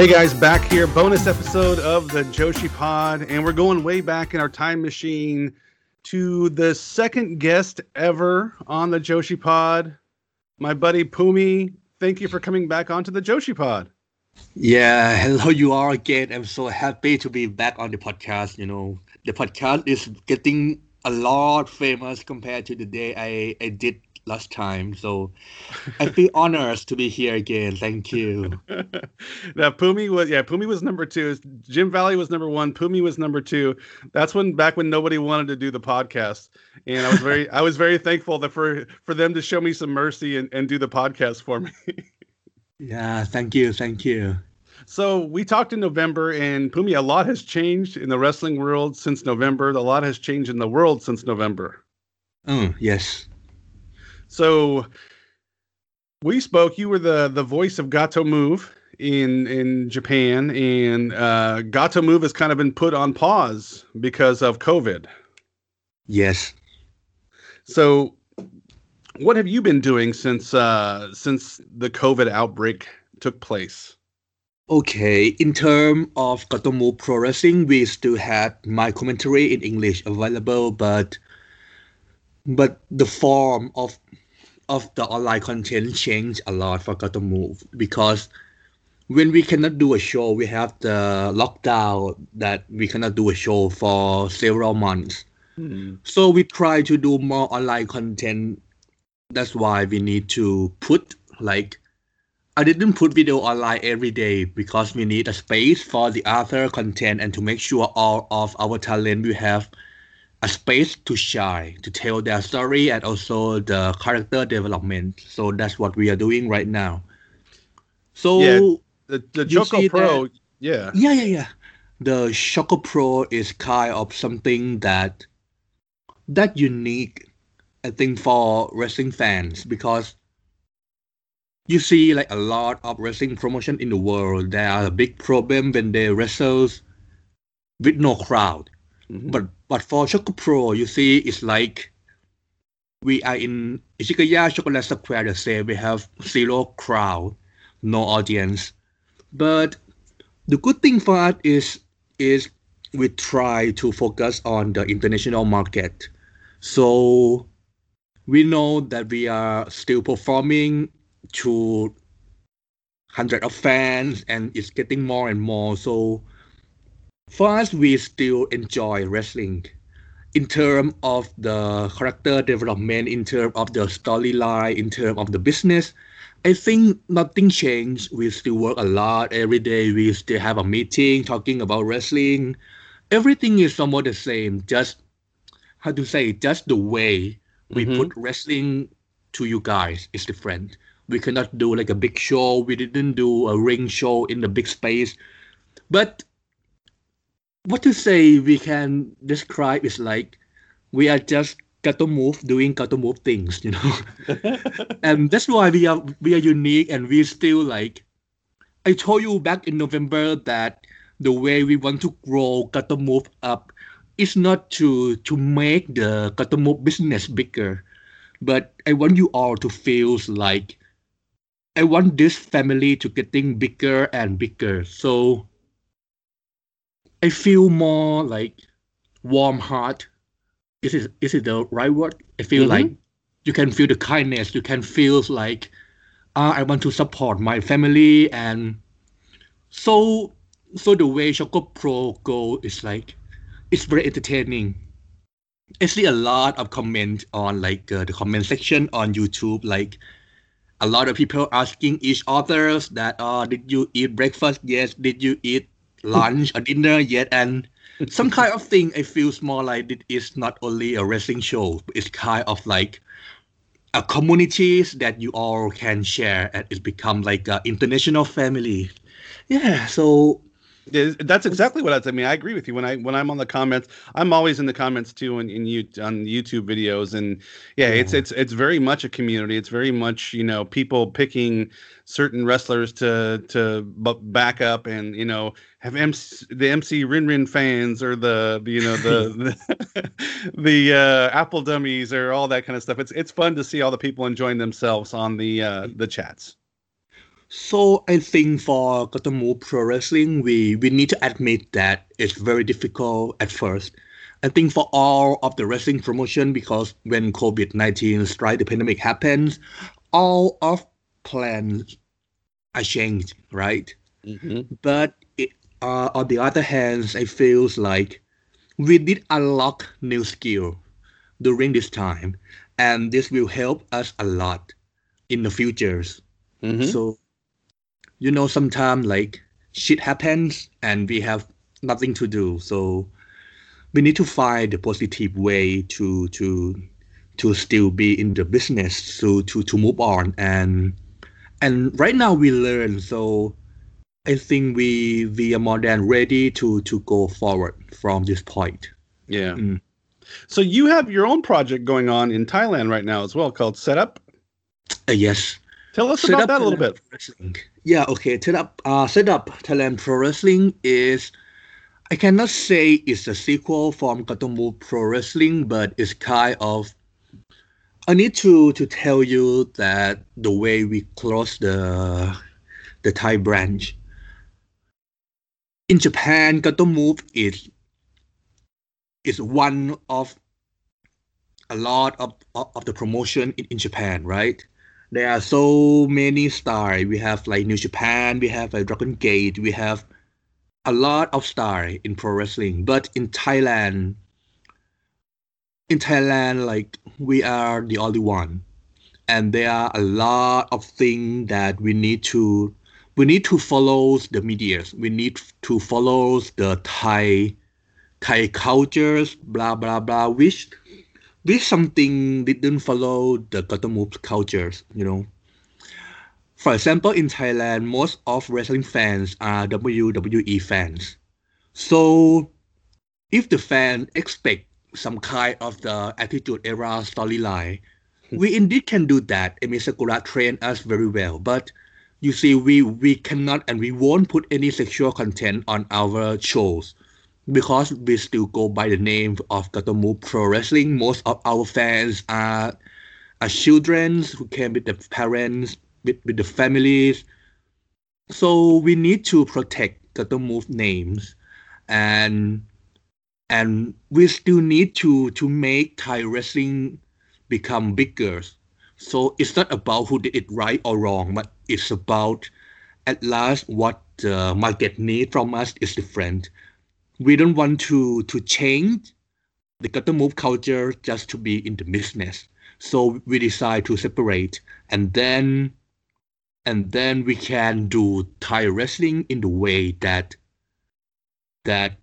Hey guys, back here, bonus episode of the Joshi Pod, and we're going way back in our time machine to the second guest ever on the Joshi Pod, my buddy Pumi. Thank you for coming back onto the Joshi Pod. Yeah, hello you are again. I'm so happy to be back on the podcast. You know, the podcast is getting a lot famous compared to the day I, I did last time. So I feel honored to be here again. Thank you. now Pumi was yeah, Pumi was number two. Jim Valley was number one. Pumi was number two. That's when back when nobody wanted to do the podcast. And I was very I was very thankful that for for them to show me some mercy and, and do the podcast for me. yeah, thank you, thank you. So we talked in November, and Pumi, a lot has changed in the wrestling world since November. A lot has changed in the world since November. Oh yes. So we spoke. You were the the voice of Gatoh Move in in Japan, and uh, Gatoh Move has kind of been put on pause because of COVID. Yes. So, what have you been doing since uh, since the COVID outbreak took place? Okay, in terms of Move Pro Wrestling, we still had my commentary in English available, but but the form of of the online content changed a lot for Gatoh Move because when we cannot do a show, we have the lockdown that we cannot do a show for several months. Mm. So we try to do more online content. That's why we need to put like I didn't put video online every day because we need a space for the other content and to make sure all of our talent we have a space to shine, to tell their story, and also the character development. So that's what we are doing right now. So yeah, the the Choco Pro, that, yeah, yeah, yeah, yeah. The Choco Pro is kind of something that that unique, I think, for wrestling fans because you see like a lot of wrestling promotion in the world. There are a big problem when they wrestle with no crowd Mm-hmm. But but for Choco Pro, you see, it's like we are in Ichigaya Chocolate Square the say We have zero crowd, no audience. But the good thing for us is is we try to focus on the international market. So we know that we are still performing to hundred of fans and it's getting more and more. So for us, we still enjoy wrestling in terms of the character development, in terms of the storyline, in terms of the business. I think nothing changed. We still work a lot every day. We still have a meeting talking about wrestling. Everything is somewhat the same. Just how to say, just the way we mm-hmm. put wrestling to you guys is different. We cannot do like a big show. We didn't do a ring show in the big space. But what to say we can describe is like we are just Gatoh Move doing Gatoh Move things, you know. and that's why we are we are unique and we still like I told you back in November that the way we want to grow Gatoh Move up is not to to make the Gatoh Move business bigger, but I want you all to feel like I want this family to getting bigger and bigger. So I feel more like warm heart. Is it is it the right word? I feel mm-hmm. like you can feel the kindness. You can feel like uh, I want to support my family and so so the way Choco Pro go is like it's very entertaining. I see a lot of comment on like uh, the comment section on YouTube like a lot of people asking each others that uh did you eat breakfast yes did you eat lunch or dinner yet and some kind of thing i feel more like it is not only a wrestling show. It's kind of like a communities that you all can share and it's become like an international family. Yeah so that's exactly what I, I mean. I agree with you. When I when I'm on the comments, I'm always in the comments too, in, in you on YouTube videos, and yeah, yeah, it's it's it's very much a community. It's very much you know people picking certain wrestlers to to back up, and you know have MC, the MC Rin Rin fans or the, the you know the the, the uh, Apple dummies or all that kind of stuff. It's it's fun to see all the people enjoying themselves on the uh, the chats. So I think for Gatoh Move Pro Wrestling, we, we need to admit that it's very difficult at first. I think for all of the wrestling promotion, because when COVID-19 strike, the pandemic happens, all of plans are changed, right? Mm-hmm. But it, uh, on the other hand, it feels like we did unlock new skill during this time, and this will help us a lot in the futures. Mm-hmm. So, you know, sometimes like shit happens and we have nothing to do. So we need to find a positive way to to to still be in the business to to to move on and and right now we learn so I think we we are more than ready to to go forward from this point. Yeah. Mm. So you have your own project going on in Thailand right now as well called Setup. Uh, yes. Tell us Set about that a little bit. Yeah, okay. Set up uh set up Thailand Pro Wrestling is I cannot say it's a sequel from Gatoh Move Pro Wrestling, but it's kind of I need to to tell you that the way we close the the Thai branch. In Japan, Gatoh Move is is one of a lot of, of, of the promotion in, in Japan, right? There are so many stars. We have like New Japan, we have like Dragon Gate, we have a lot of stars in pro wrestling. But in Thailand, in Thailand, like we are the only one, and there are a lot of things that we need to we need to follow the medias. We need to follow the Thai Thai cultures, blah blah blah, which which something didn't follow the Gatoh Move cultures, you know. For example, in Thailand, most of wrestling fans are WWE fans. So if the fan expect some kind of the Attitude Era storyline, hmm. we indeed can do that. Emi Sakura trained us very well, but you see, we we cannot and we won't put any sexual content on our shows because we still go by the name of Gatoh Move Pro Wrestling. Most of our fans are are children who came with the parents, with, with the families. So we need to protect Gatoh Move names and and we still need to to make Thai wrestling become bigger. So it's not about who did it right or wrong, but it's about at last what the market need from us is different. We don't want to to change the Gatoh Move culture just to be in the business. So we decide to separate and then and then we can do Thai wrestling in the way that that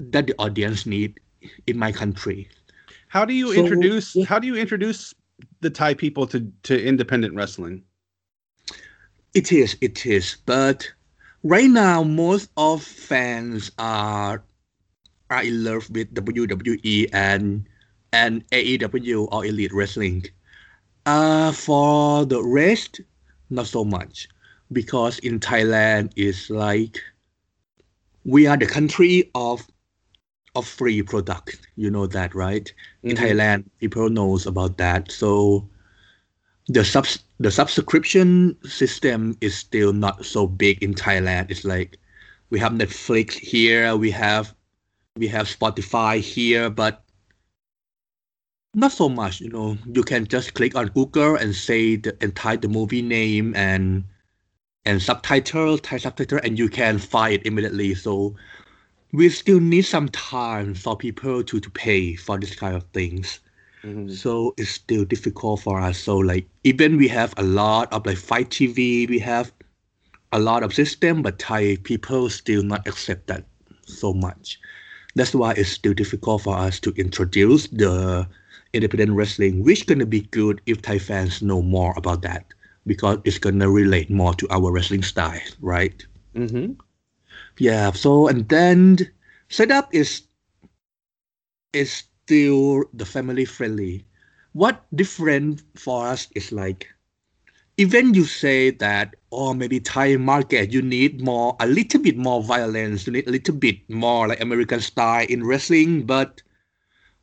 that the audience need in my country. How do you So, introduce yeah. how do you introduce the Thai people to to independent wrestling? It is, it is. But right now, most of fans are are in love with WWE and and AEW or Elite Wrestling. Uh, for the rest, not so much, because in Thailand it's like we are the country of of free product. You know that, right? In Mhm. Thailand, people knows about that. So the subs the subscription system is still not so big in Thailand. It's like we have Netflix here, we have we have Spotify here, but not so much. You know, you can just click on Google and say the and type the movie name and and subtitle, Thai subtitle, and you can find it immediately. So we still need some time for people to, to pay for this kind of things. Mhm. So it's still difficult for us. So like even we have a lot of like FITE TV, we have a lot of system, but Thai people still not accept that so much. That's why it's still difficult for us to introduce the independent wrestling, which gonna be good if Thai fans know more about that because it's gonna relate more to our wrestling style, right? Mm-hmm. Yeah. So and then setup is is still the family friendly. What different for us is like even you say that or maybe Thai market you need more a little bit more violence, you need a little bit more like American style in wrestling, but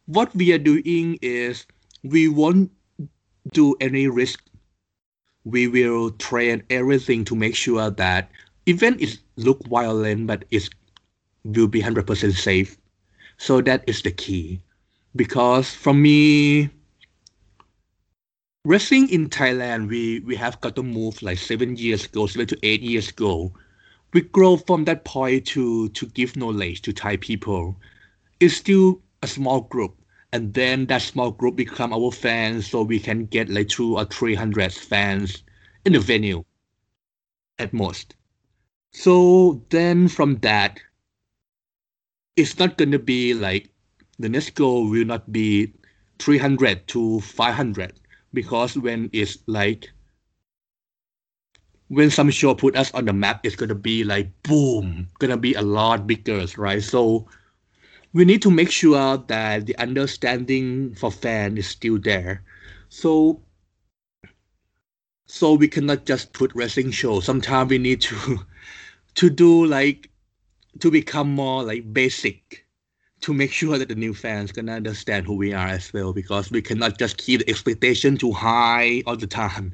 what we are doing is we won't do any risk. We will train everything to make sure that event is look violent but it will be 100% safe. So that is the key because for me wrestling in thailand we we have Gatoh Move like seven years ago seven to eight years ago. We grow from that point to to give knowledge to thai people. It's still a small group. And then that small group become our fans so we can get like two or three hundred fans in the venue at most. So then from that it's not to be like the next goal will not be 300 to 500 because when it's like when some show put us on the map it's going to be like boom mm-hmm. gonna be a lot bigger right so we need to make sure that the understanding for fan is still there. So so we cannot just put wrestling show. Sometimes we need to to do like to become more like basic to make sure that the new fans can understand who we are as well because we cannot just keep the expectation too high all the time.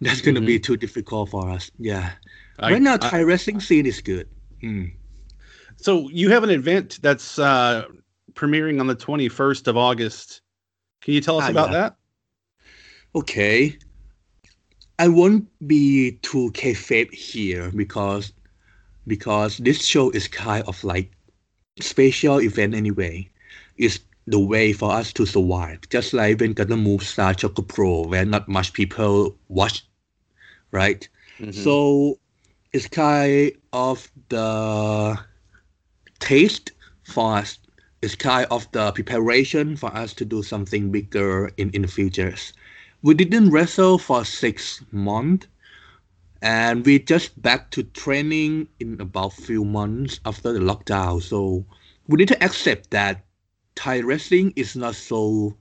That's gonna mm-hmm. be too difficult for us. Yeah. I, right now Thai I, wrestling scene is good. Mm. So you have an event that's uh, premiering on the 21st of August. Can you tell us ah, about yeah. that? Okay. I won't be too kayfabe here because because this show is kind of like special event anyway. is the way for us to survive. Just like when Gatoh Move Star Choco Pro, where not much people watch, right? Mm-hmm. So it's kind of the taste for us is kind of the preparation for us to do something bigger in, in the futures. We didn't wrestle for six months and we just back to training in about few months after the lockdown. So we need to accept that Thai wrestling is not so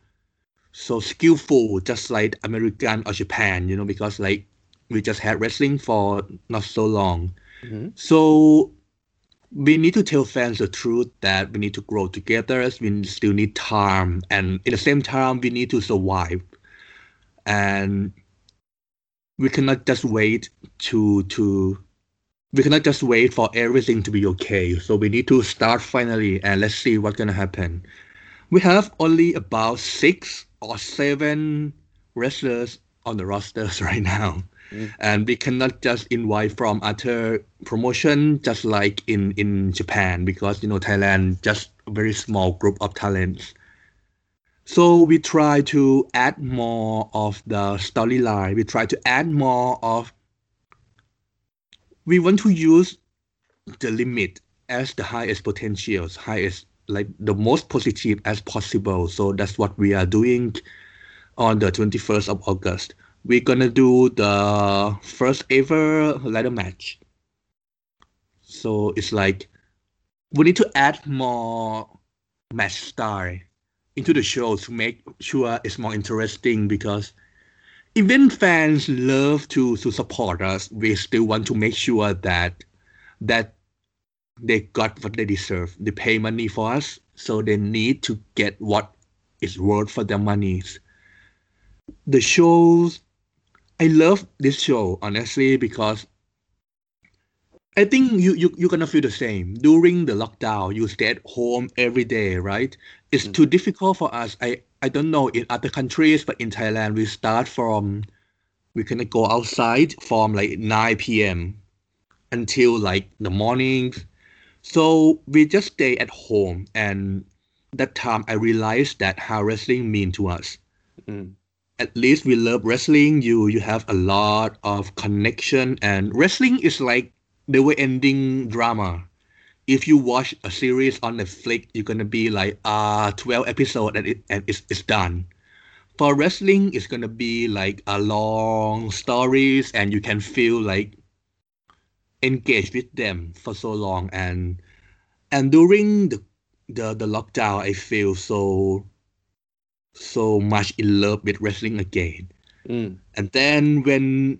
so skillful just like American or Japan, you know, because like we just had wrestling for not so long. Mm-hmm. So we need to tell fans the truth that we need to grow together. as We still need time, and at the same time, we need to survive. And we cannot just wait to to we cannot just wait for everything to be okay. So we need to start finally, and let's see what's gonna happen. We have only about six or seven wrestlers on the rosters right now. Mm. And we cannot just invite from other promotion just like in, in Japan because you know Thailand just a very small group of talents. So we try to add more of the storyline. We try to add more of we want to use the limit as the highest potentials, highest like the most positive as possible. So that's what we are doing on the 21st of August we're gonna do the first ever ladder match. So it's like we need to add more match style into the show to make sure it's more interesting because even fans love to to support us, we still want to make sure that that they got what they deserve. They pay money for us, so they need to get what is worth for their monies. The shows I love this show honestly because I think you, you you're gonna feel the same during the lockdown. You stay at home every day, right? It's mm-hmm. too difficult for us. I I don't know in other countries, but in Thailand we start from we can go outside from like 9 p.m. until like the morning. So we just stay at home, and that time I realized that how wrestling mean to us. Mm at least we love wrestling. You you have a lot of connection, and wrestling is like the way ending drama. If you watch a series on Netflix, you're gonna be like uh 12 episode and it and it's, it's done. For wrestling, it's gonna be like a long stories, and you can feel like engaged with them for so long. And and during the the the lockdown, I feel so so much in love with wrestling again. Mm. And then when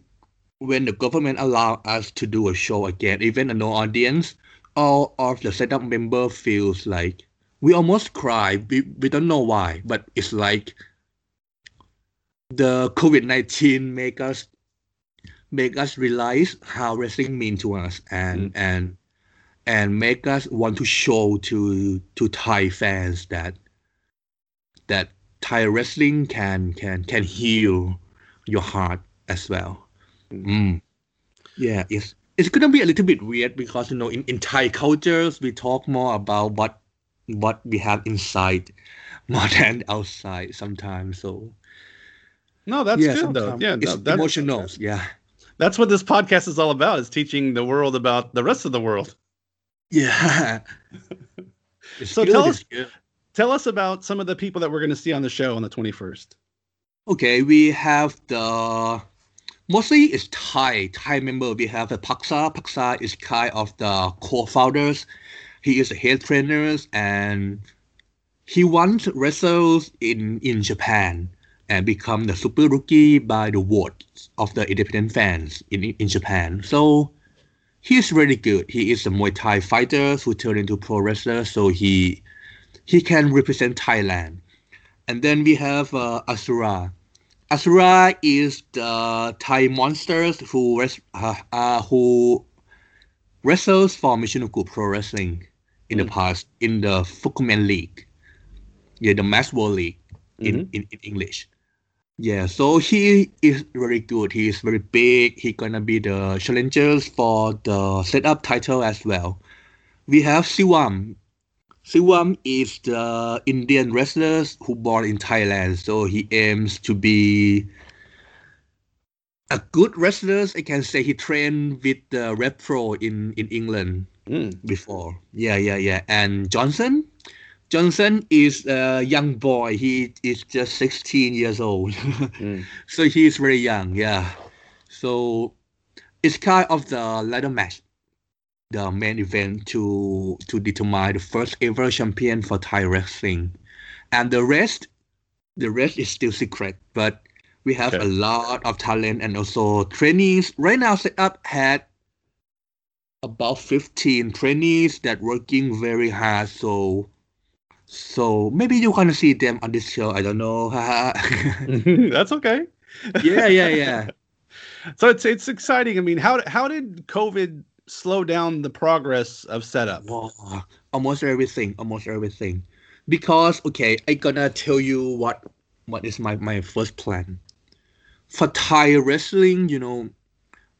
when the government allow us to do a show again, even a no audience, all of the setup member feels like we almost cry. We, we don't know why, but it's like the COVID nineteen make us make us realize how wrestling mean to us and Mm. and and make us want to show to to Thai fans that that Thai wrestling can can can heal your heart as well. Mm. Mm. Yeah, it's it's gonna be a little bit weird because you know in, in Thai cultures we talk more about what what we have inside more than outside sometimes. So No, that's yeah, good though. Yeah, it's no, emotional. Yeah. That's what this podcast is all about: is teaching the world about the rest of the world. Yeah. So good, tell us- Tell us about some of the people that we're going to see on the show on the 21st. Okay, we have the mostly it's Thai Thai member. We have Paksa. Paksa is kind of the co-founders. He is a head trainer and he once wrestles in in Japan and become the super rookie by the votes of the independent fans in in Japan. So he's really good. He is a Muay Thai fighter who turned into pro wrestler. So he he can represent Thailand. And then we have uh, Asura. Asura is the Thai monsters who res- uh, uh, who wrestles for Michinoku Pro Wrestling in the Mm. past in the Fukumen League. Yeah, the Mask World League in, Mhm. in, in English. Yeah, so he is very good. He is very big. He gonna be the challengers for the setup title as well. We have Siwam. Siwam is the Indian wrestler who born in Thailand, so he aims to be a good wrestler. I can say he trained with the Rev Pro in, in England Mm. before. Yeah, yeah, yeah. And Johnson, Johnson is a young boy. He is just 16 years old. Mm. so he is very young. Yeah. So it's kind of the ladder match, the main event to to determine the first ever champion for Thai wrestling, and the rest, the rest is still secret. But we have Okay. a lot of talent and also trainees. Right now, setup had about 15 trainees that working very hard. So. So maybe you're gonna see them on this show. I don't know. That's okay. yeah, yeah, yeah. So it's it's exciting. I mean, how how did COVID slow down the progress of setup? Wow, almost everything, almost everything. Because okay, I gonna tell you what what is my my first plan. For Thai wrestling, you know,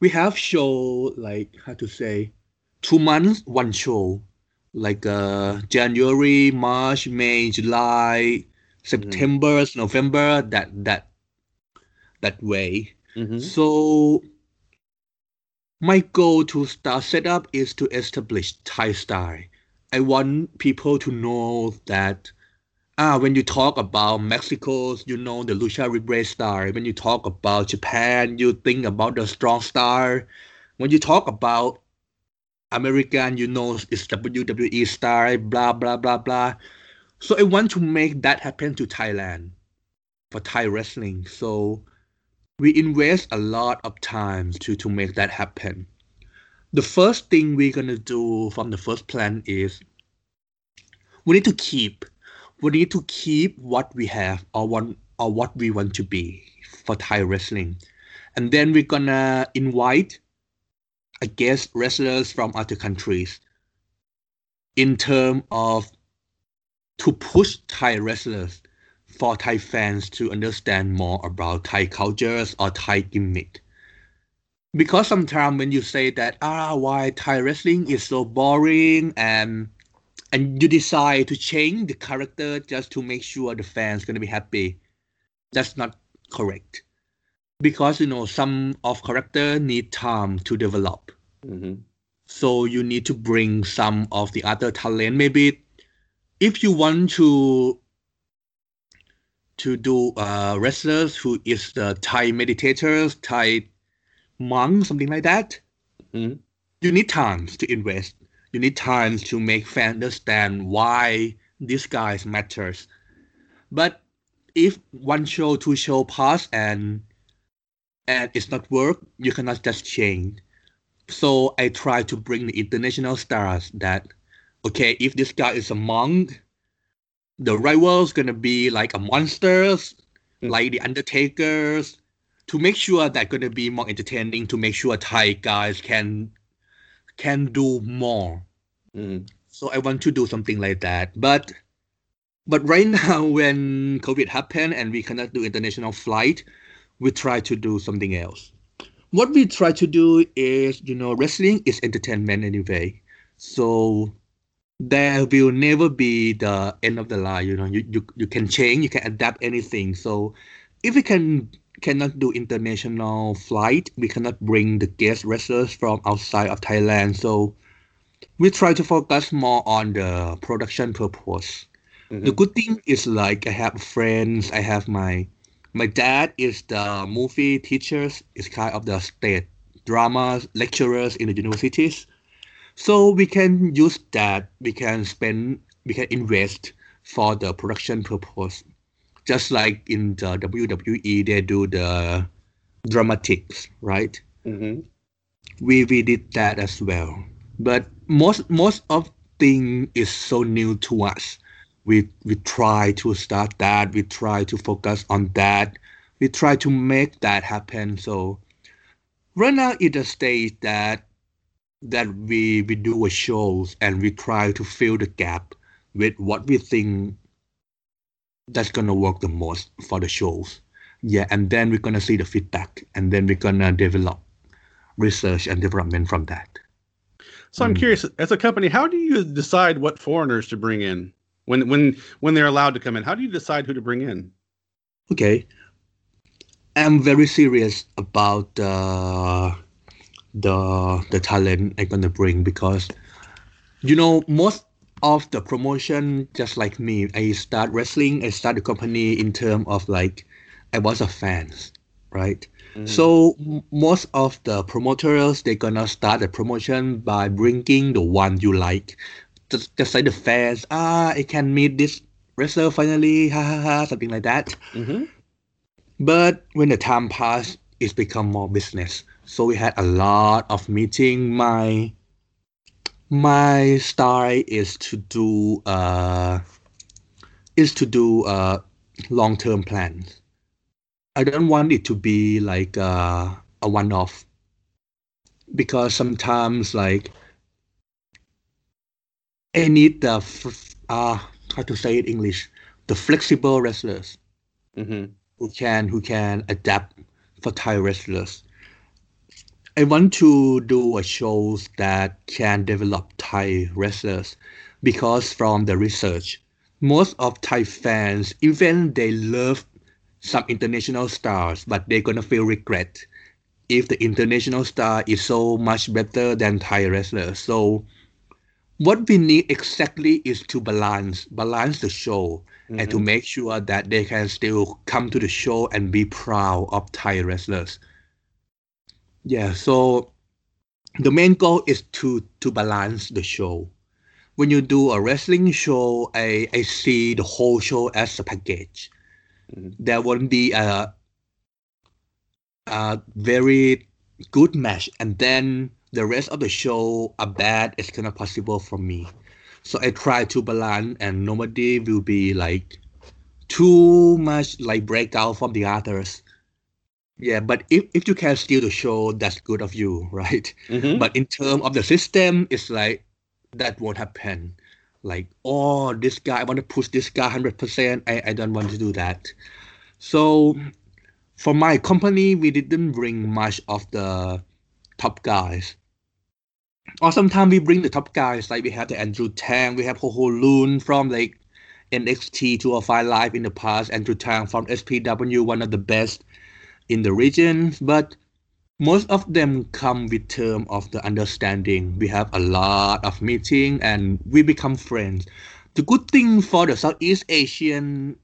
we have show like how to say, two months one show, like uh January, March, May, July, September, November. That that that way. Mhm. So my goal to start setup is to establish Thai style. I want people to know that ah when you talk about Mexico, you know the lucha libre style. When you talk about Japan, you think about the strong style. When you talk about American, you know it's WWE style, blah blah blah blah. So I want to make that happen to Thailand for Thai wrestling. So we invest a lot of time to, to make that happen. The first thing we're gonna do from the first plan is we need to keep we need to keep what we have or want or what we want to be for Thai wrestling. And then we're gonna invite I guess wrestlers from other countries in terms of to push Thai wrestlers for Thai fans to understand more about Thai cultures or Thai gimmick. Because sometimes when you say that ah why Thai wrestling is so boring and and you decide to change the character just to make sure the fans gonna be happy, that's not correct. Because you know some of character need time to develop. Mhm. So you need to bring some of the other talent. Maybe if you want to to do uh, wrestlers who is the Thai meditators, Thai monks, something like that. Mhm. You need time to invest. You need time to make fans understand why these guys matters. But if one show, two show pass and and it's not work, you cannot just change. So I try to bring the international stars that okay, if this guy is a monk, the rival's gonna be like a monsters, Mm. like the Undertakers, to make sure that gonna be more entertaining, to make sure Thai guys can can do more. Mm. So I want to do something like that. But but right now when COVID happened and we cannot do international flight, we try to do something else. What we try to do is, you know, wrestling is entertainment anyway. So there will never be the end of the line. You know, you, you, you can change, you can adapt anything. So if we can cannot do international flight, we cannot bring the guest wrestlers from outside of Thailand. So we try to focus more on the production purpose. Mhm. The good thing is like I have friends, I have my my dad is the movie teachers, is kind of the state drama lecturers in the universities. So we can use that, we can spend, we can invest for the production purpose. Just like in the WWE, they do the dramatics, right? hmm we we did that as well. But most most of thing is so new to us. We we try to start that we try to focus on that. We try to make that happen. So right now it's a stage that that we we do a shows and we try to fill the gap with what we think that's gonna work the most for the shows yeah and then we're gonna see the feedback and then we're gonna develop research and development from that. So I'm Mm. curious, as a company, how do you decide what foreigners to bring in when when when they're allowed to come in? How do you decide who to bring in? Okay. I'm very serious about uh, the the talent I'm gonna bring because you know most of the promotion just like me I start wrestling I start the company in terms of like I was a fan right Mm-hmm. So m- most of the promoters they're gonna start the promotion by bringing the one you like. Just, just like the fans, ah, I can meet this wrestler finally, ha ha ha, something like that. hmm But when the time passed, it's become more business. So we had a lot of meeting. My my style is to do uh is to do uh long term plans. I don't want it to be like uh, a one off because sometimes like I need the f- uh how to say it in English the flexible wrestlers hmm who can who can adapt for Thai wrestlers. I want to do a shows that can develop Thai wrestlers because from the research, most of Thai fans, even they love some international stars, but they're gonna feel regret if the international star is so much better than Thai wrestlers. So what we need exactly is to balance balance the show and to mm-hmm. make sure that they can still come to the show and be proud of Thai wrestlers. Yeah, so the main goal is to to balance the show. When you do a wrestling show, I, I see the whole show as a package. Mhm. There won't be a a very good match and then the rest of the show are bad. It's not possible for me. So I try to balance and nobody will be like too much like break out from the others. Yeah, but if, if you can steal the show, that's good of you, right? hmm But in terms of the system, it's like that won't happen. Like, oh, this guy, I want to push this guy 100%. I, I don't want to do that. So for my company, we didn't bring much of the top guys. Or sometimes we bring the top guys, like we have the Andrew Tang, we have Ho Ho Lun from like NXT 205 Live in the past, Andrew Tang from SPW, one of the best in the region. But most of them come with term of the understanding. We have a lot of meeting and we become friends. The good thing for the Southeast Asian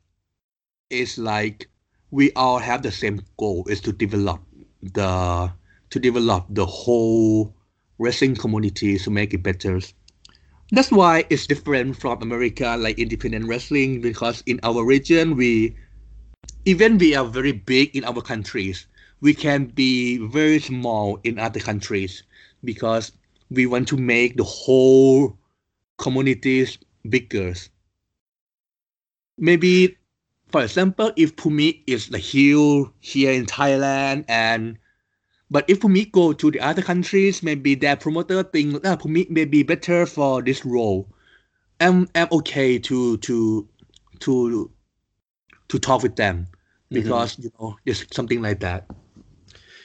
is like we all have the same goal is to develop the to develop the whole wrestling community to make it better. That's why it's different from America, like independent wrestling, because in our region we even we are very big in our countries, we can be very small in other countries because we want to make the whole communities bigger. Maybe for example, if Pumi is the hill here in Thailand and but if Pumi go to the other countries, maybe their promoter think that Pumi may be better for this role. I'm I'm okay to to to to talk with them because mm-hmm. you know just something like that.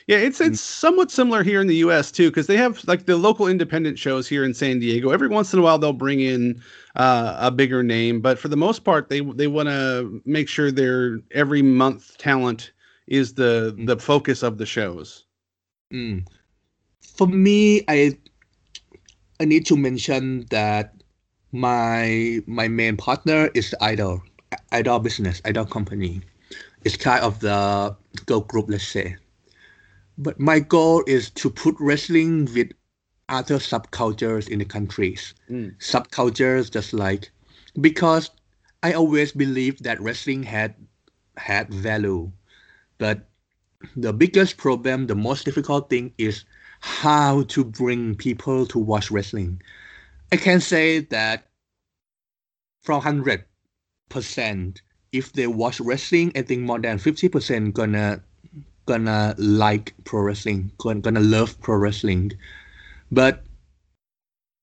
Yeah, it's it's somewhat similar here in the U.S. too, because they have like the local independent shows here in San Diego. Every once in a while, they'll bring in uh, a bigger name, but for the most part, they they want to make sure their every month talent is the mm. the focus of the shows. Mm. For me, I I need to mention that my my main partner is Idol Idol business Idol company. It's kind of the girl group, let's say but my goal is to put wrestling with other subcultures in the countries. Mm. Subcultures just like because I always believe that wrestling had had value. But the biggest problem, the most difficult thing is how to bring people to watch wrestling. I can say that from hundred percent, if they watch wrestling, I think more than fifty percent gonna gonna like pro wrestling, gonna love pro wrestling. But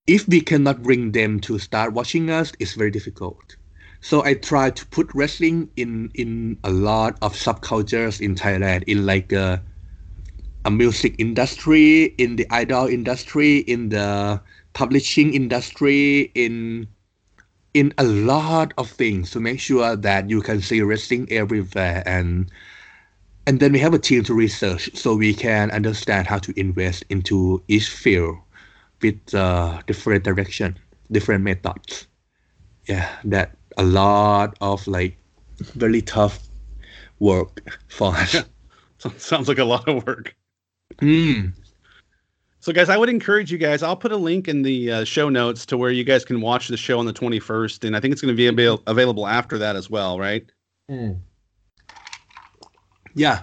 if we cannot bring them to start watching us, it's very difficult. So I try to put wrestling in in a lot of subcultures in Thailand, in like a, a music industry, in the idol industry, in the publishing industry, in in a lot of things to make sure that you can see wrestling everywhere and and then we have a team to research so we can understand how to invest into each field with uh, different direction, different methods. Yeah, that a lot of like very tough work for us. Sounds like a lot of work. Mm. So, guys, I would encourage you guys. I'll put a link in the uh, show notes to where you guys can watch the show on the 21st, and I think it's going to be avail- available after that as well, right? Mm. Yeah.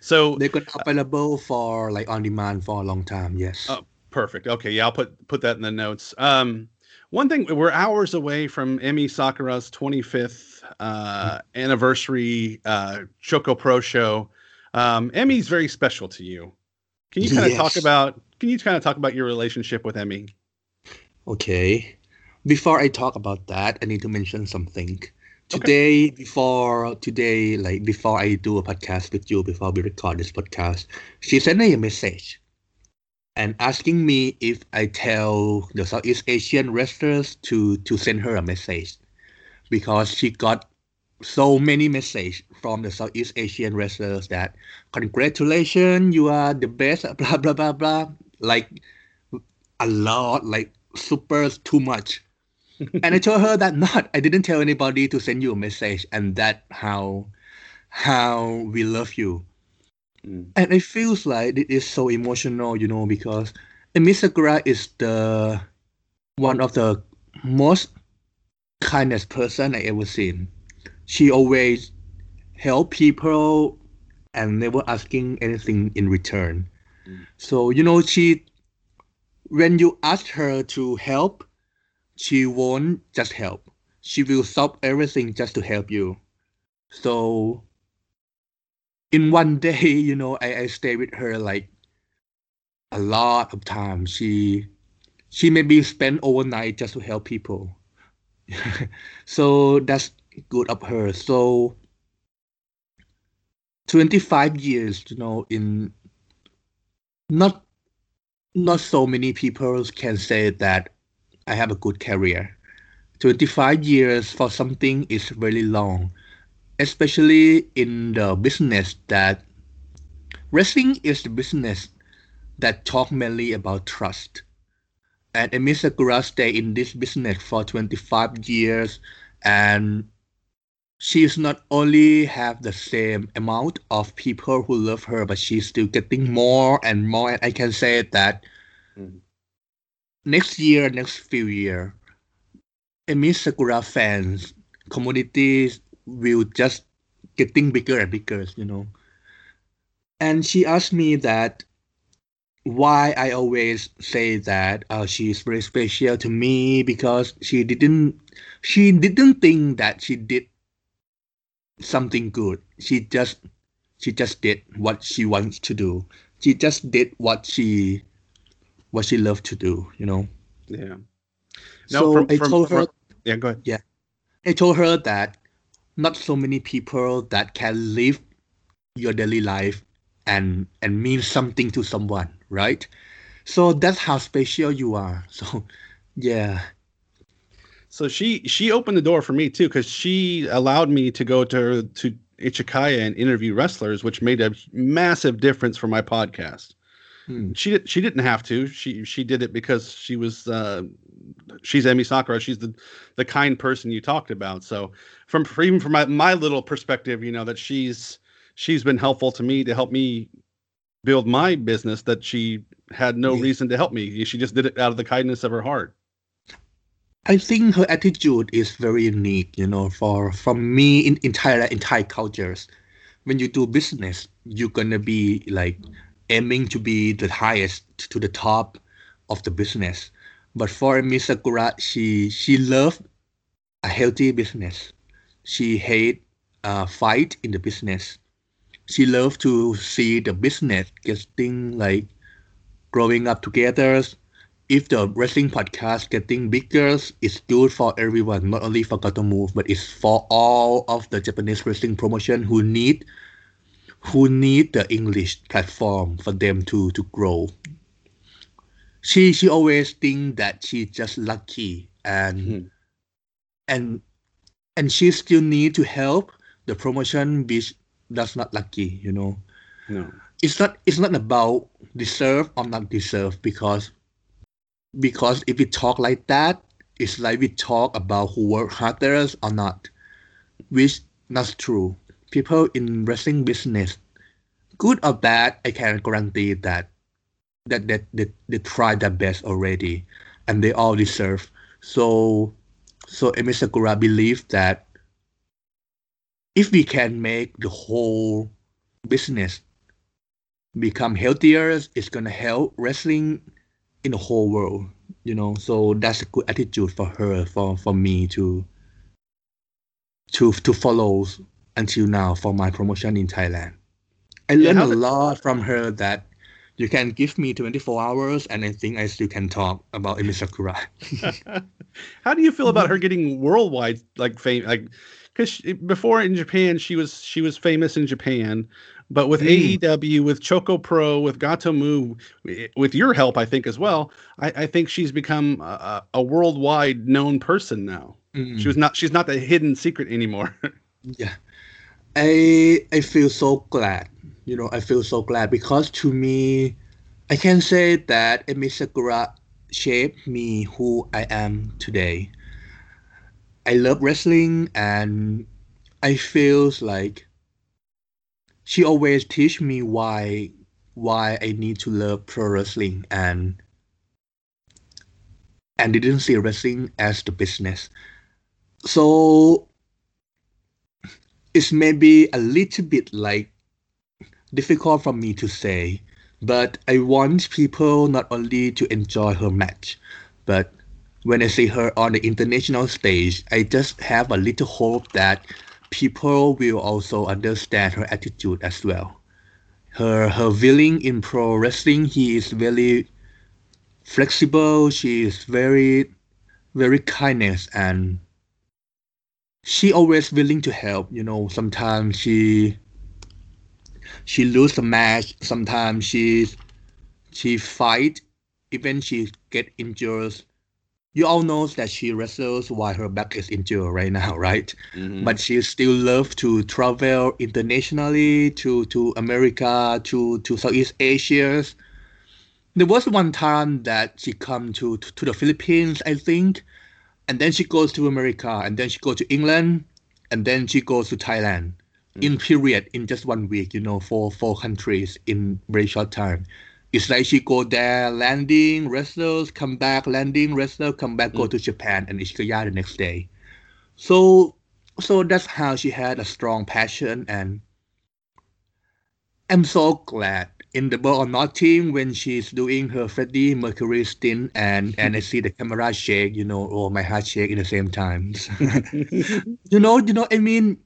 So they're gonna available for like on demand for a long time. Yes. Oh, perfect. Okay, yeah, I'll put put that in the notes. Um, one thing we're hours away from Emi Sakura's 25th uh, anniversary uh, Choco Pro show. Um, Emi's very special to you. Can you kind of yes. talk about? Can you kind of talk about your relationship with Emi? Okay. Before I talk about that, I need to mention something today okay. before today like before i do a podcast with you before we record this podcast she sent me a message and asking me if i tell the southeast asian wrestlers to to send her a message because she got so many messages from the southeast asian wrestlers that congratulations you are the best blah blah blah blah like a lot like super too much and I told her that not. I didn't tell anybody to send you a message, and that how how we love you. Mm. And it feels like it is so emotional, you know, because Miss Sakura is the one of the most kindest person I ever seen. She always help people and never asking anything in return. Mm. So you know, she when you ask her to help, she won't just help. She will stop everything just to help you. So in one day, you know, I, I stay with her like a lot of time. She she maybe spend overnight just to help people. so that's good of her. So 25 years, you know, in not not so many people can say that I have a good career. 25 years for something is really long, especially in the business that wrestling is the business that talk mainly about trust. And Emi Sakura stay in this business for 25 years and she's not only have the same amount of people who love her, but she's still getting more and more. And I can say that mm next year, next few year, Emi Sakura fans communities will just getting bigger and bigger, you know. And she asked me that why I always say that uh, she's very special to me because she didn't she didn't think that she did something good. She just she just did what she wants to do. She just did what she what she loved to do, you know. Yeah. No, so from, I from, told her from, yeah, go ahead. Yeah. I told her that not so many people that can live your daily life and and mean something to someone, right? So that's how special you are. So yeah. So she she opened the door for me too because she allowed me to go to to Ichigaya and interview wrestlers, which made a massive difference for my podcast. Hmm. She she didn't have to. She she did it because she was uh, she's Emi Sakura. She's the the kind person you talked about. So from even from my, my little perspective, you know that she's she's been helpful to me to help me build my business. That she had no yeah. reason to help me. She just did it out of the kindness of her heart. I think her attitude is very unique, you know, for from me in, in Thailand, Thai cultures. When you do business, you're gonna be like aiming to be the highest to the top of the business. But for Miss Sakura, she she loved a healthy business. She hate a fight in the business. She loved to see the business getting like growing up together, if the wrestling podcast getting bigger, it's good for everyone, not only for Gatoh Move, but it's for all of the Japanese wrestling promotion who need who need the English platform for them to to grow. She she always think that she's just lucky and mm-hmm. and and she still need to help the promotion which that's not lucky, you know. No. It's not it's not about deserve or not deserve because because if we talk like that, it's like we talk about who work harder or not, which not true. People in wrestling business, good or bad, I can guarantee that that that they, they try their best already, and they all deserve. So, so Emi Sakura believes that if we can make the whole business become healthier, it's gonna help wrestling in the whole world you know? So that's a good attitude for her for for me to to to follow until now for my promotion in thailand. I yeah, learned a lot from her that you can give me 24 hours and i think i still can talk about emi sakura. How do you feel about her getting worldwide like fame like because before in japan she was she was famous in japan but with mm. AEW, with Choco Pro, with Gatoh Move, with your help, I think as well, I, I think she's become a, a, worldwide known person now. Mm. She was not. She's not the hidden secret anymore. yeah, I I feel so glad. You know, I feel so glad because to me, I can say that Emi Sakura shaped me who I am today. I love wrestling and I feel like she always teach me why why I need to love pro wrestling and and didn't see wrestling as the business. So it's maybe a little bit like difficult for me to say, but I want people not only to enjoy her match, but when I see her on the international stage, I just have a little hope that people will also understand her attitude as well. Her her willing in pro wrestling, he is very flexible. She is very very kindness and she always willing to help. You know, sometimes she she lose the match. Sometimes she she fight. Even she get injured you all know that she wrestles while her back is injured right now, right? Mm-hmm. But she still loves to travel internationally to to America, to to Southeast Asia. There was one time that she come to, to, to the Philippines, I think, and then she goes to America, and then she goes to England, and then she goes to Thailand. Mm-hmm. In period, in just one week, you know, for four countries in very short time it's like she go there, landing, wrestlers, come back, landing, wrestler, come back, go mm. to Japan, and Ichigaya the next day. So, so that's how she had a strong passion, and I'm so glad in the Ball or Not team when she's doing her Freddie Mercury stint, and and I see the camera shake, you know, or my heart shake in the same time. you know, you know, I mean,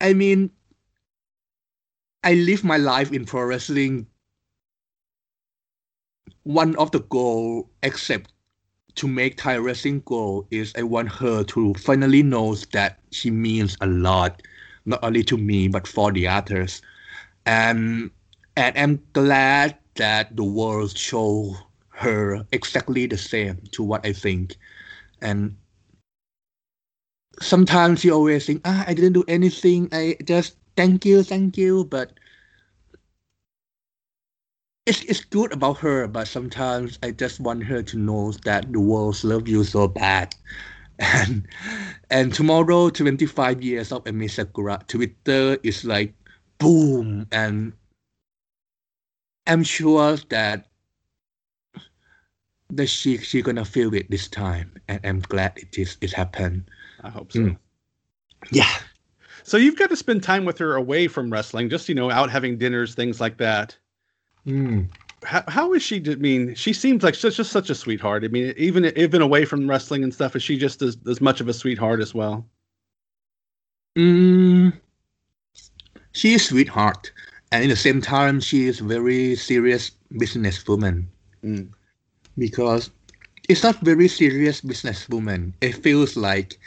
I mean, I live my life in pro wrestling. One of the goal, except to make Thai wrestling go, is I want her to finally knows that she means a lot, not only to me but for the others, and and I'm glad that the world show her exactly the same to what I think, and sometimes she always think, ah, I didn't do anything. I just thank you, thank you. But it's it's good about her. But sometimes I just want her to know that the world love you so bad. And and tomorrow, 25 years of Emi Sakura, Twitter is like boom. And I'm sure that that she she gonna feel it this time. And I'm glad it is it happened. I hope so. Mm. Yeah. So you've got to spend time with her away from wrestling, just you know, out having dinners, things like that. Mm. How, how is she? I mean, she seems like such just such a sweetheart. I mean, even even away from wrestling and stuff, is she just as, as much of a sweetheart as well? Mm, she is sweetheart, and in the same time, she is very serious businesswoman. Mm. Because it's not very serious businesswoman. It feels like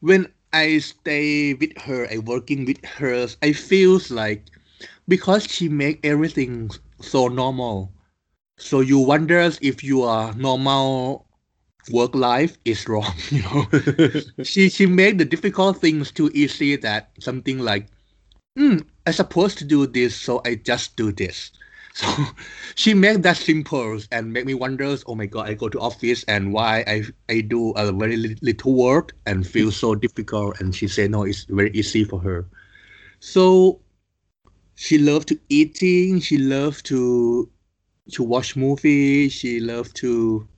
when I stay with her, I working with her, I feels like because she make everything so normal. So you wonder if your normal work life is wrong, you know. she she made the difficult things too easy that something like, hmm, I supposed to do this, so I just do this. So she made that simple and make me wonder, oh my god, I go to office and why I I do a very little work and feel so difficult. And she said, no, it's very easy for her. So she loved to eating. She loved to to watch movie. She loved to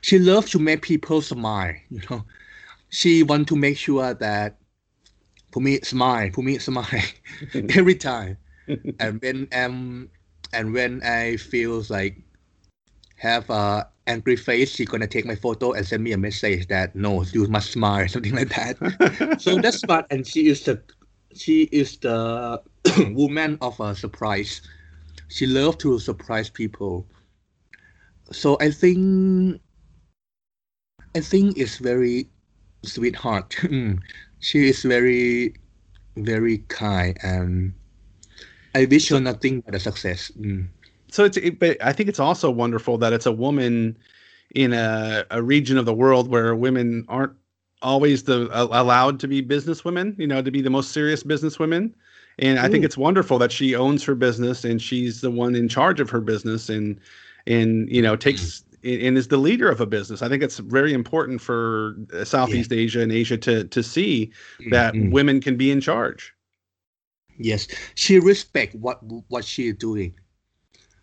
she loved to make people smile. You know, she want to make sure that for me smile, for me smile every time. and when um and when I feel like have a angry face, she's gonna take my photo and send me a message that no, you must smile, something like that. so that's smart, and she is the she is the woman of a surprise. She loves to surprise people. So I think I think it's very sweetheart. she is very very kind and I wish her nothing but a success. Mm. So it's, it, but I think it's also wonderful that it's a woman in a, a region of the world where women aren't always the uh, allowed to be businesswomen, you know, to be the most serious businesswomen. And I think it's wonderful that she owns her business and she's the one in charge of her business and and you know takes mm. and is the leader of a business. I think it's very important for uh, Southeast yeah. Asia and Asia to to see that mm-hmm. women can be in charge. Yes, she respect what what she is doing.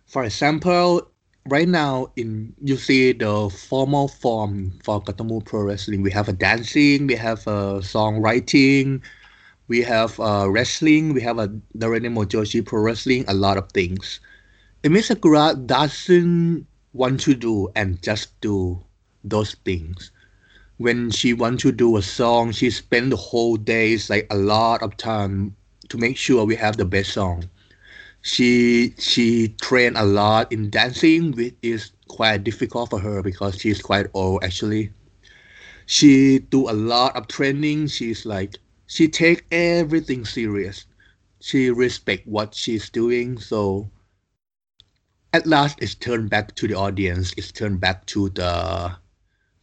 For example, right now in you see the formal form for Gatoh Pro Wrestling. We have a dancing, we have a songwriting, we have a wrestling, we have a Doraemon Joshi Pro Wrestling, a lot of things. Emi Sakura doesn't want to do and just do those things. When she want to do a song, she spend the whole days like a lot of time to make sure we have the best song. She she trained a lot in dancing, which is quite difficult for her because she's quite old actually. She do a lot of training. She's like she take everything serious. She respect what she's doing. So at last, it's turned back to the audience. It's turned back to the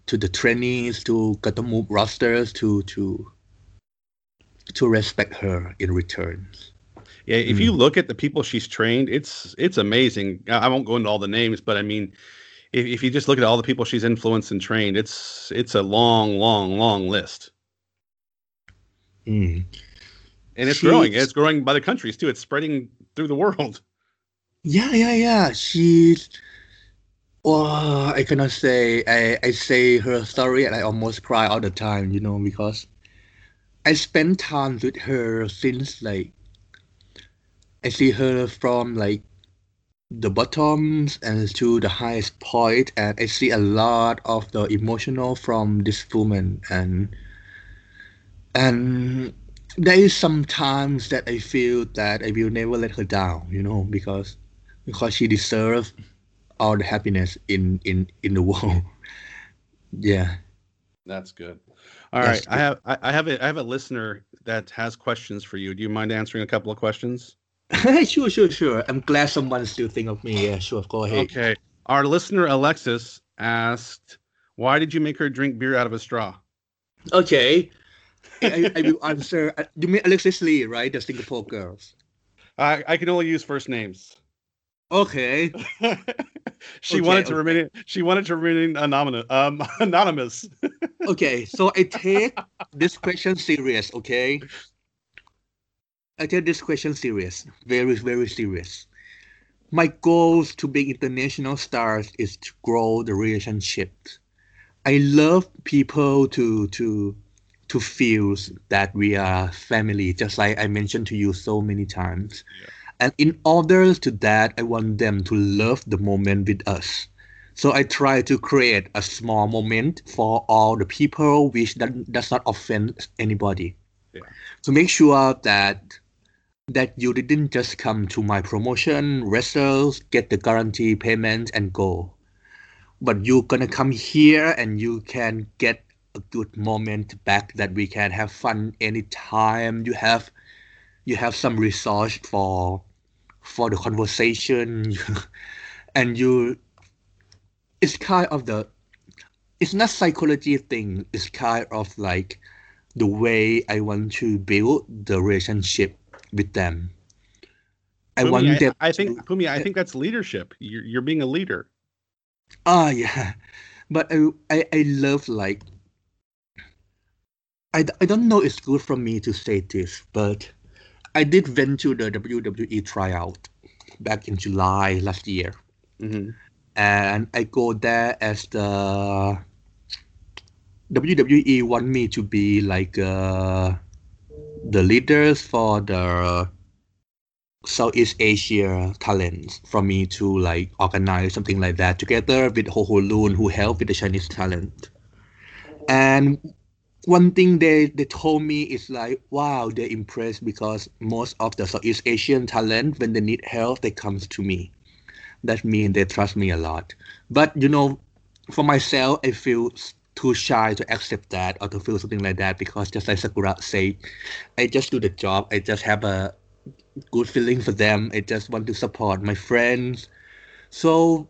to the trainees, to Gatoh Move rosters, to to to respect her in return. Yeah, if mm. you look at the people she's trained, it's it's amazing. I won't go into all the names, but I mean, if, if you just look at all the people she's influenced and trained, it's it's a long, long, long list. Mm. And it's she's, growing. It's growing by the countries too. It's spreading through the world. Yeah, yeah, yeah. She's well, I cannot say I, I say her story and I almost cry all the time, you know, because I spent time with her since like I see her from like the bottoms and to the highest point and I see a lot of the emotional from this woman and and there is sometimes that I feel that I will never let her down, you know, because because she deserves all the happiness in in in the world. yeah. That's good. All That's right, good. I have I, I have a I have a listener that has questions for you. Do you mind answering a couple of questions? sure, sure, sure. I'm glad someone still think of me. Yeah, sure. Go ahead. Okay. Our listener Alexis asked, "Why did you make her drink beer out of a straw?" Okay. I, I, will answer. Uh, you mean Alexis Lee, right? The Singapore girls. I I can only use first names. Okay. she okay, wanted to okay. remain. She wanted to remain anonymous. Um, anonymous. okay, so I take this question serious. Okay. I take this question serious. Very, very serious. My goals to be international stars is to grow the relationship. I love people to to to feel that we are family, just like I mentioned to you so many times. Yeah. And in order to that, I want them to love the moment with us. So I try to create a small moment for all the people which that does not offend anybody. Yeah. To make sure that that you didn't just come to my promotion, wrestles, get the guarantee payment and go. But you're gonna come here and you can get a good moment back that we can have fun anytime. You have you have some resource for for the conversation and you it's kind of the it's not psychology thing it's kind of like the way i want to build the relationship with them. I Pumi, want them. I, I think Pumi, I think that's leadership. You're you're being a leader. Ah, yeah, but I I, I love like. I, I don't know it's good for me to say this, but I did went to the WWE tryout back in July last year, mm-hmm. and I go there as the WWE want me to be like a the leaders for the Southeast Asia talents for me to like organize something like that together with Ho Ho Lun who helped with the Chinese talent. And one thing they, they told me is like, wow, they're impressed because most of the Southeast Asian talent, when they need help, they comes to me. That means they trust me a lot. But you know, for myself, I feel too shy to accept that or to feel something like that because just like Sakura said, I just do the job. I just have a good feeling for them. I just want to support my friends. So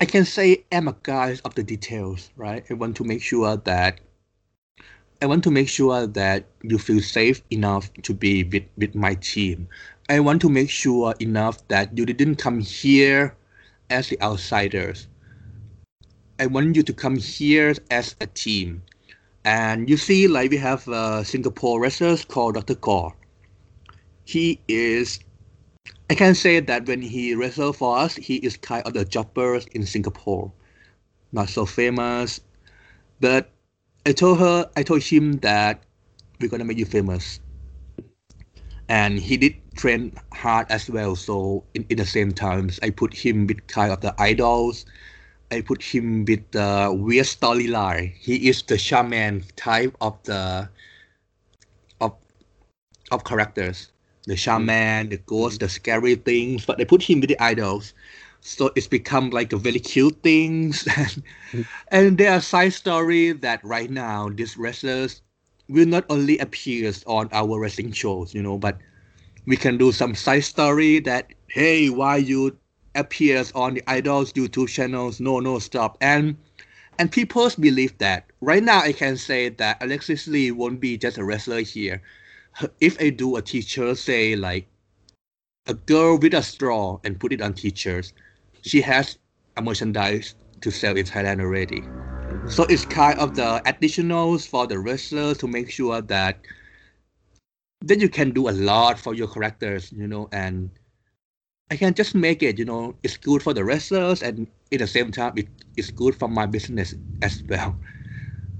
I can say I'm a guy of the details, right? I want to make sure that I want to make sure that you feel safe enough to be with, with my team. I want to make sure enough that you didn't come here as the outsiders I want you to come here as a team. And you see, like we have a Singapore wrestler called Dr. Gore. He is, I can say that when he wrestled for us, he is kind of the jobbers in Singapore. Not so famous, but I told her, I told him that we're gonna make you famous. And he did train hard as well. So in, in the same times, I put him with kind of the idols I put him with the weird storyline. He is the shaman type of the of of characters. The shaman, the ghost, the scary things, but they put him with the idols. So it's become like a very cute things. and there are side story that right now these wrestlers will not only appear on our wrestling shows, you know, but we can do some side story that hey, why you appears on the idols YouTube channels. No, no, stop. And and people believe that. Right now, I can say that Alexis Lee won't be just a wrestler here. If I do a teacher, say like a girl with a straw and put it on teachers, she has a merchandise to sell in Thailand already. So it's kind of the additionals for the wrestlers to make sure that that you can do a lot for your characters, you know, and I can just make it, you know, it's good for the wrestlers and at the same time it, it's good for my business as well.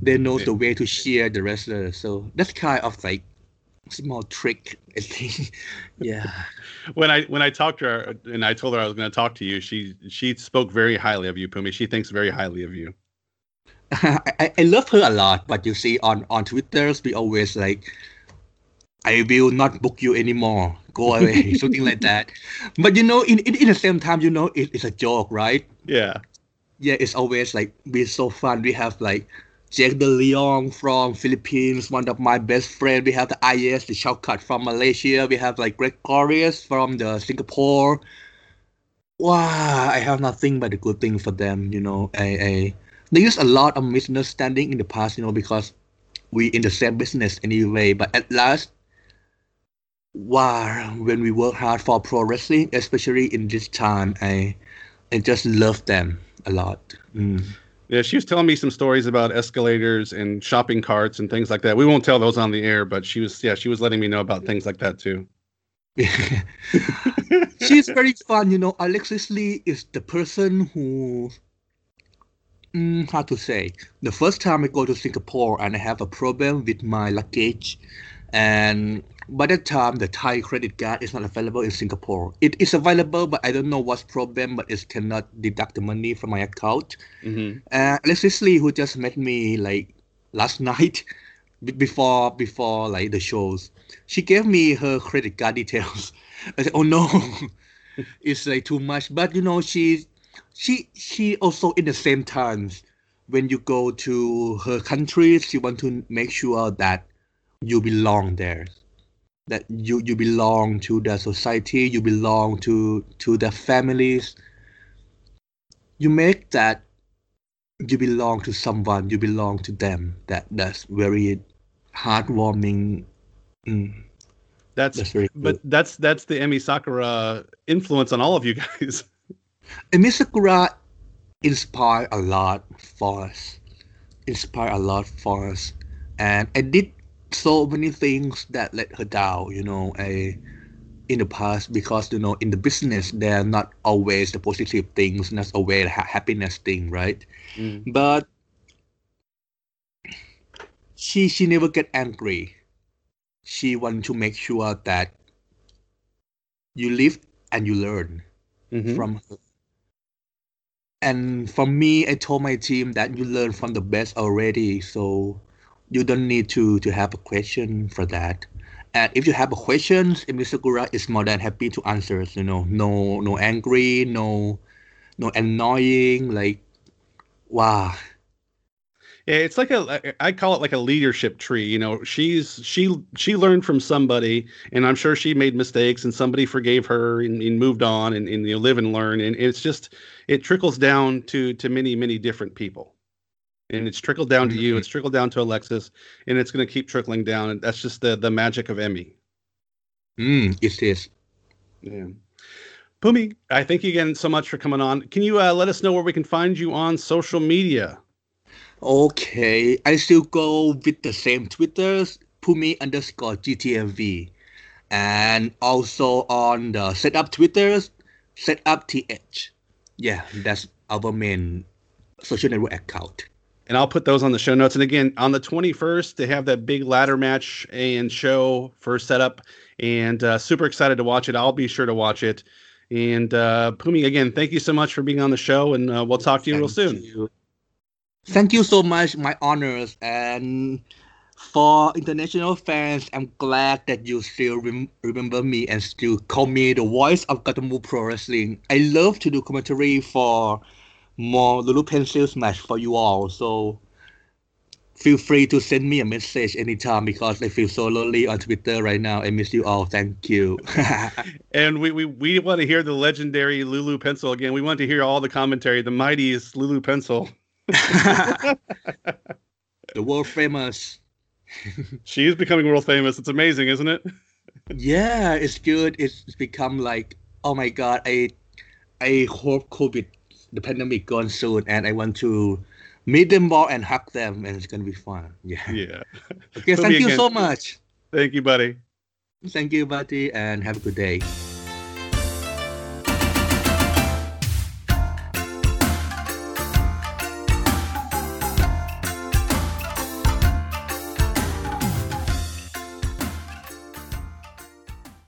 They know yeah. the way to share the wrestlers. So that's kind of like small trick, I think. yeah. when I when I talked to her and I told her I was gonna talk to you, she she spoke very highly of you, Pumi. She thinks very highly of you. I, I love her a lot, but you see on on Twitter we always like I will not book you anymore. Go away, something like that. But you know, in, in, in the same time, you know, it, it's a joke, right? Yeah. Yeah, it's always like be so fun. We have like Jack De Leon from Philippines, one of my best friends. We have the IS, the shortcut from Malaysia. We have like Gregorius from the Singapore. Wow, I have nothing but a good thing for them, you know. I, I is a lot of misunderstanding in the past, you know, because we in the same business anyway. But at last, wow, when we work hard for pro wrestling, especially in this time, I I just love them a lot. Mm. Yeah, she was telling me some stories about escalators and shopping carts and things like that. We won't tell those on the air, but she was yeah, she was letting me know about things like that too. She's very fun, you know. Alexis Lee is the person who mm, how to say the first time I go to Singapore and I have a problem with my luggage and by that time the Thai credit card is not available in Singapore. It is available, but I don't know what's problem. But it cannot deduct the money from my account. Mm-hmm. Uh, Alexis Lee, who just met me like last night, before before like the shows, she gave me her credit card details. I said, "Oh no, it's like too much." But you know, she she she also in the same times when you go to her country, she want to make sure that you belong there. That you you belong to the society you belong to to the families. You make that you belong to someone you belong to them. That that's very heartwarming. Mm. that's, that's very but that's that's the Emi Sakura influence on all of you guys. Emi Sakura inspired a lot for us. Inspired a lot for us. And I did so many things that let her down, you know, a in the past because you know in the business they're not always the positive things, not always the ha- happiness thing, right? Mm. But she she never get angry. She want to make sure that you live and you learn mm-hmm. from her. And for me, I told my team that you learn from the best already. So you don't need to to have a question for that. And if you have a question, Emi Sakura is more than happy to answer. You know, no no angry, no no annoying. Like, wow. Yeah, it's like a I call it like a leadership tree. You know, she's she she learned from somebody, and I'm sure she made mistakes, and somebody forgave her and, and moved on, and, and you live and learn, and it's just it trickles down to to many many different people and it's trickled down to you. Mm-hmm. It's trickled down to Alexis, and it's going to keep trickling down. And that's just the the magic of Emi. Mm, it is. Yeah. Pumi, I thank you again so much for coming on. Can you uh, let us know where we can find you on social media? Okay, I still go with the same Twitters, Pumi underscore GTMV, and also on the SETUP Twitters, SETUP TH. Yeah, that's our main social network account and I'll put those on the show notes. And again, on the 21st, they have that big ladder match and show for SETUP, and uh, super excited to watch it. I'll be sure to watch it. And uh, Pumi, again, thank you so much for being on the show, and uh, we'll talk to you thank real soon. You. Thank you so much, my honors, and for international fans, I'm glad that you still rem- remember me and still call me the voice of Gatoh Pro Wrestling. I love to do commentary for more Lulu Pencils match for you all. So feel free to send me a message anytime because I feel so lonely on Twitter right now. I miss you all. Thank you. and we, we, we want to hear the legendary Lulu Pencil again. We want to hear all the commentary. The mightiest Lulu Pencil. the world famous. she is becoming world famous. It's amazing, isn't it? yeah, it's good. It's become like, oh my god, I I hope COVID the pandemic gone soon, and I want to meet them all and hug them, and it's gonna be fun. Yeah. Yeah. Okay. thank you again. so much. Thank you, buddy. Thank you, buddy, and have a good day.